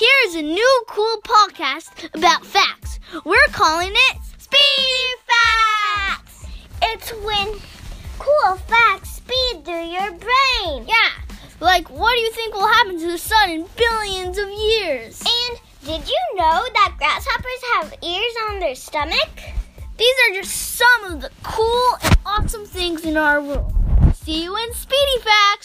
Here's a new cool podcast about facts. We're calling it Speedy Facts. It's when cool facts speed through your brain. Yeah, like what do you think will happen to the sun in billions of years? And did you know that grasshoppers have ears on their stomach? These are just some of the cool and awesome things in our world. See you in Speedy Facts.